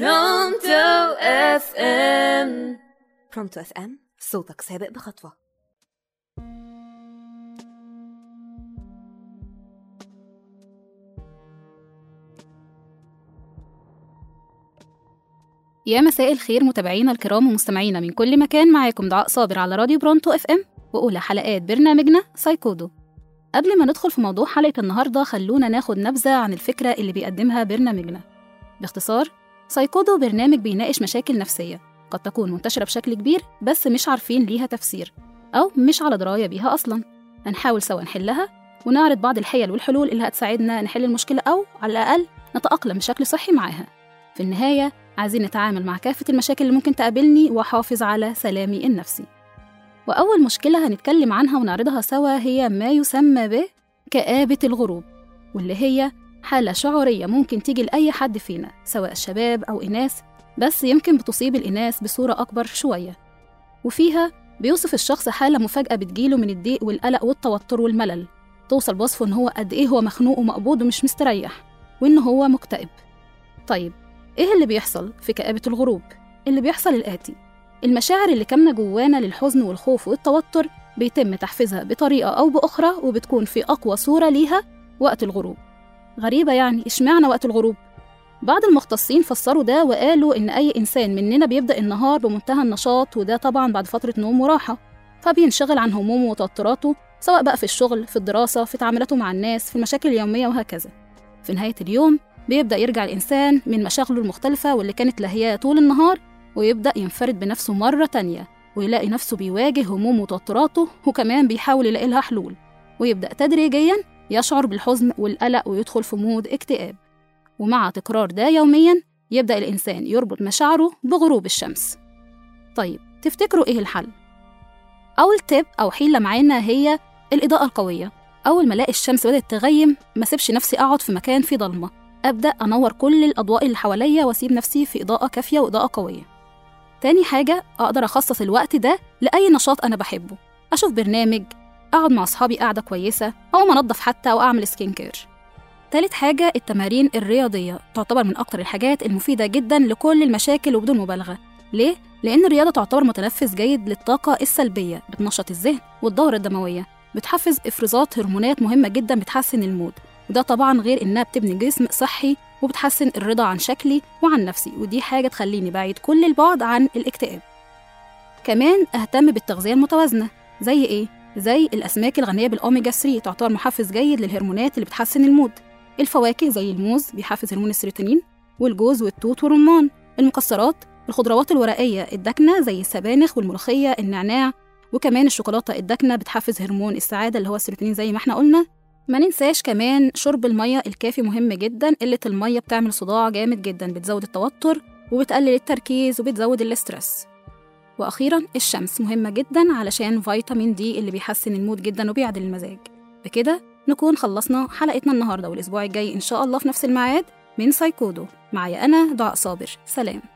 برونتو FM برونتو FM صوتك سابق بخطوة. يا مساء الخير متابعينا الكرام ومستمعينا من كل مكان معاكم دعاء صابر على راديو برونتو FM وأولى حلقات برنامجنا سايكودو. قبل ما ندخل في موضوع حلقة النهاردة خلونا ناخد نبذة عن الفكرة اللي بيقدمها برنامجنا. باختصار سايكودو برنامج بيناقش مشاكل نفسية قد تكون منتشرة بشكل كبير بس مش عارفين ليها تفسير أو مش على دراية بيها أصلا. هنحاول سوا نحلها ونعرض بعض الحيل والحلول اللي هتساعدنا نحل المشكلة أو على الأقل نتأقلم بشكل صحي معاها. في النهاية عايزين نتعامل مع كافة المشاكل اللي ممكن تقابلني وأحافظ على سلامي النفسي. وأول مشكلة هنتكلم عنها ونعرضها سوا هي ما يسمى ب كآبة الغروب واللي هي حالة شعورية ممكن تيجي لأي حد فينا سواء شباب أو إناث بس يمكن بتصيب الإناث بصورة أكبر شوية. وفيها بيوصف الشخص حالة مفاجأة بتجيله من الضيق والقلق والتوتر والملل. توصل بوصفه إن هو قد إيه هو مخنوق ومقبوض ومش مستريح وإن هو مكتئب. طيب إيه اللي بيحصل في كآبة الغروب؟ اللي بيحصل الآتي. المشاعر اللي كامنة جوانا للحزن والخوف والتوتر بيتم تحفيزها بطريقة أو بأخرى وبتكون في أقوى صورة ليها وقت الغروب. غريبة يعني إشمعنى وقت الغروب؟ بعض المختصين فسروا ده وقالوا إن أي إنسان مننا بيبدأ النهار بمنتهى النشاط وده طبعا بعد فترة نوم وراحة فبينشغل عن همومه وتوتراته سواء بقى في الشغل في الدراسة في تعاملاته مع الناس في المشاكل اليومية وهكذا في نهاية اليوم بيبدأ يرجع الإنسان من مشاغله المختلفة واللي كانت لهياه طول النهار ويبدأ ينفرد بنفسه مرة تانية ويلاقي نفسه بيواجه همومه وتوتراته وكمان بيحاول يلاقي لها حلول ويبدأ تدريجيا يشعر بالحزن والقلق ويدخل في مود اكتئاب. ومع تكرار ده يوميا يبدأ الإنسان يربط مشاعره بغروب الشمس. طيب تفتكروا إيه الحل؟ أول تيب أو حيلة معانا هي الإضاءة القوية. أول ما ألاقي الشمس بدأت تغيم ما سيبش نفسي أقعد في مكان فيه ضلمة أبدأ أنور كل الأضواء اللي حواليا وأسيب نفسي في إضاءة كافية وإضاءة قوية. تاني حاجة أقدر أخصص الوقت ده لأي نشاط أنا بحبه. أشوف برنامج أقعد مع أصحابي قعدة كويسة أو أنضف حتى أو أعمل skin care تالت حاجة التمارين الرياضية تعتبر من أكتر الحاجات المفيدة جدا لكل المشاكل وبدون مبالغة ليه؟ لأن الرياضة تعتبر متنفس جيد للطاقة السلبية بتنشط الذهن والدورة الدموية بتحفز إفرازات هرمونات مهمة جدا بتحسن ال mood وده طبعا غير إنها بتبني جسم صحي وبتحسن الرضا عن شكلي وعن نفسي ودي حاجة تخليني بعيد كل البعد عن الاكتئاب كمان أهتم بالتغذية المتوازنة زي إيه؟ زي الأسماك الغنية بالأوميجا 3 تعتبر محفز جيد للهرمونات اللي بتحسن ال mood. الفواكه زي الموز بيحفز هرمون السيروتونين والجوز والتوت والرمان. المكسرات الخضروات الورقية الداكنة زي السبانخ والملوخية النعناع وكمان الشوكولاتة الداكنة بتحفز هرمون السعادة اللي هو السيروتونين زي ما إحنا قلنا. ما ننساش كمان شرب المية الكافي مهم جدا. قلة المية بتعمل صداع جامد جدا بتزود التوتر وبتقلل التركيز وبتزود ال stress. وأخيرا الشمس مهمة جدا علشان فيتامين دي اللي بيحسن ال mood جدا وبيعدل المزاج. بكده نكون خلصنا حلقتنا النهاردة والأسبوع الجاي إن شاء الله في نفس الميعاد من سايكودو. معايا أنا دعاء صابر. سلام.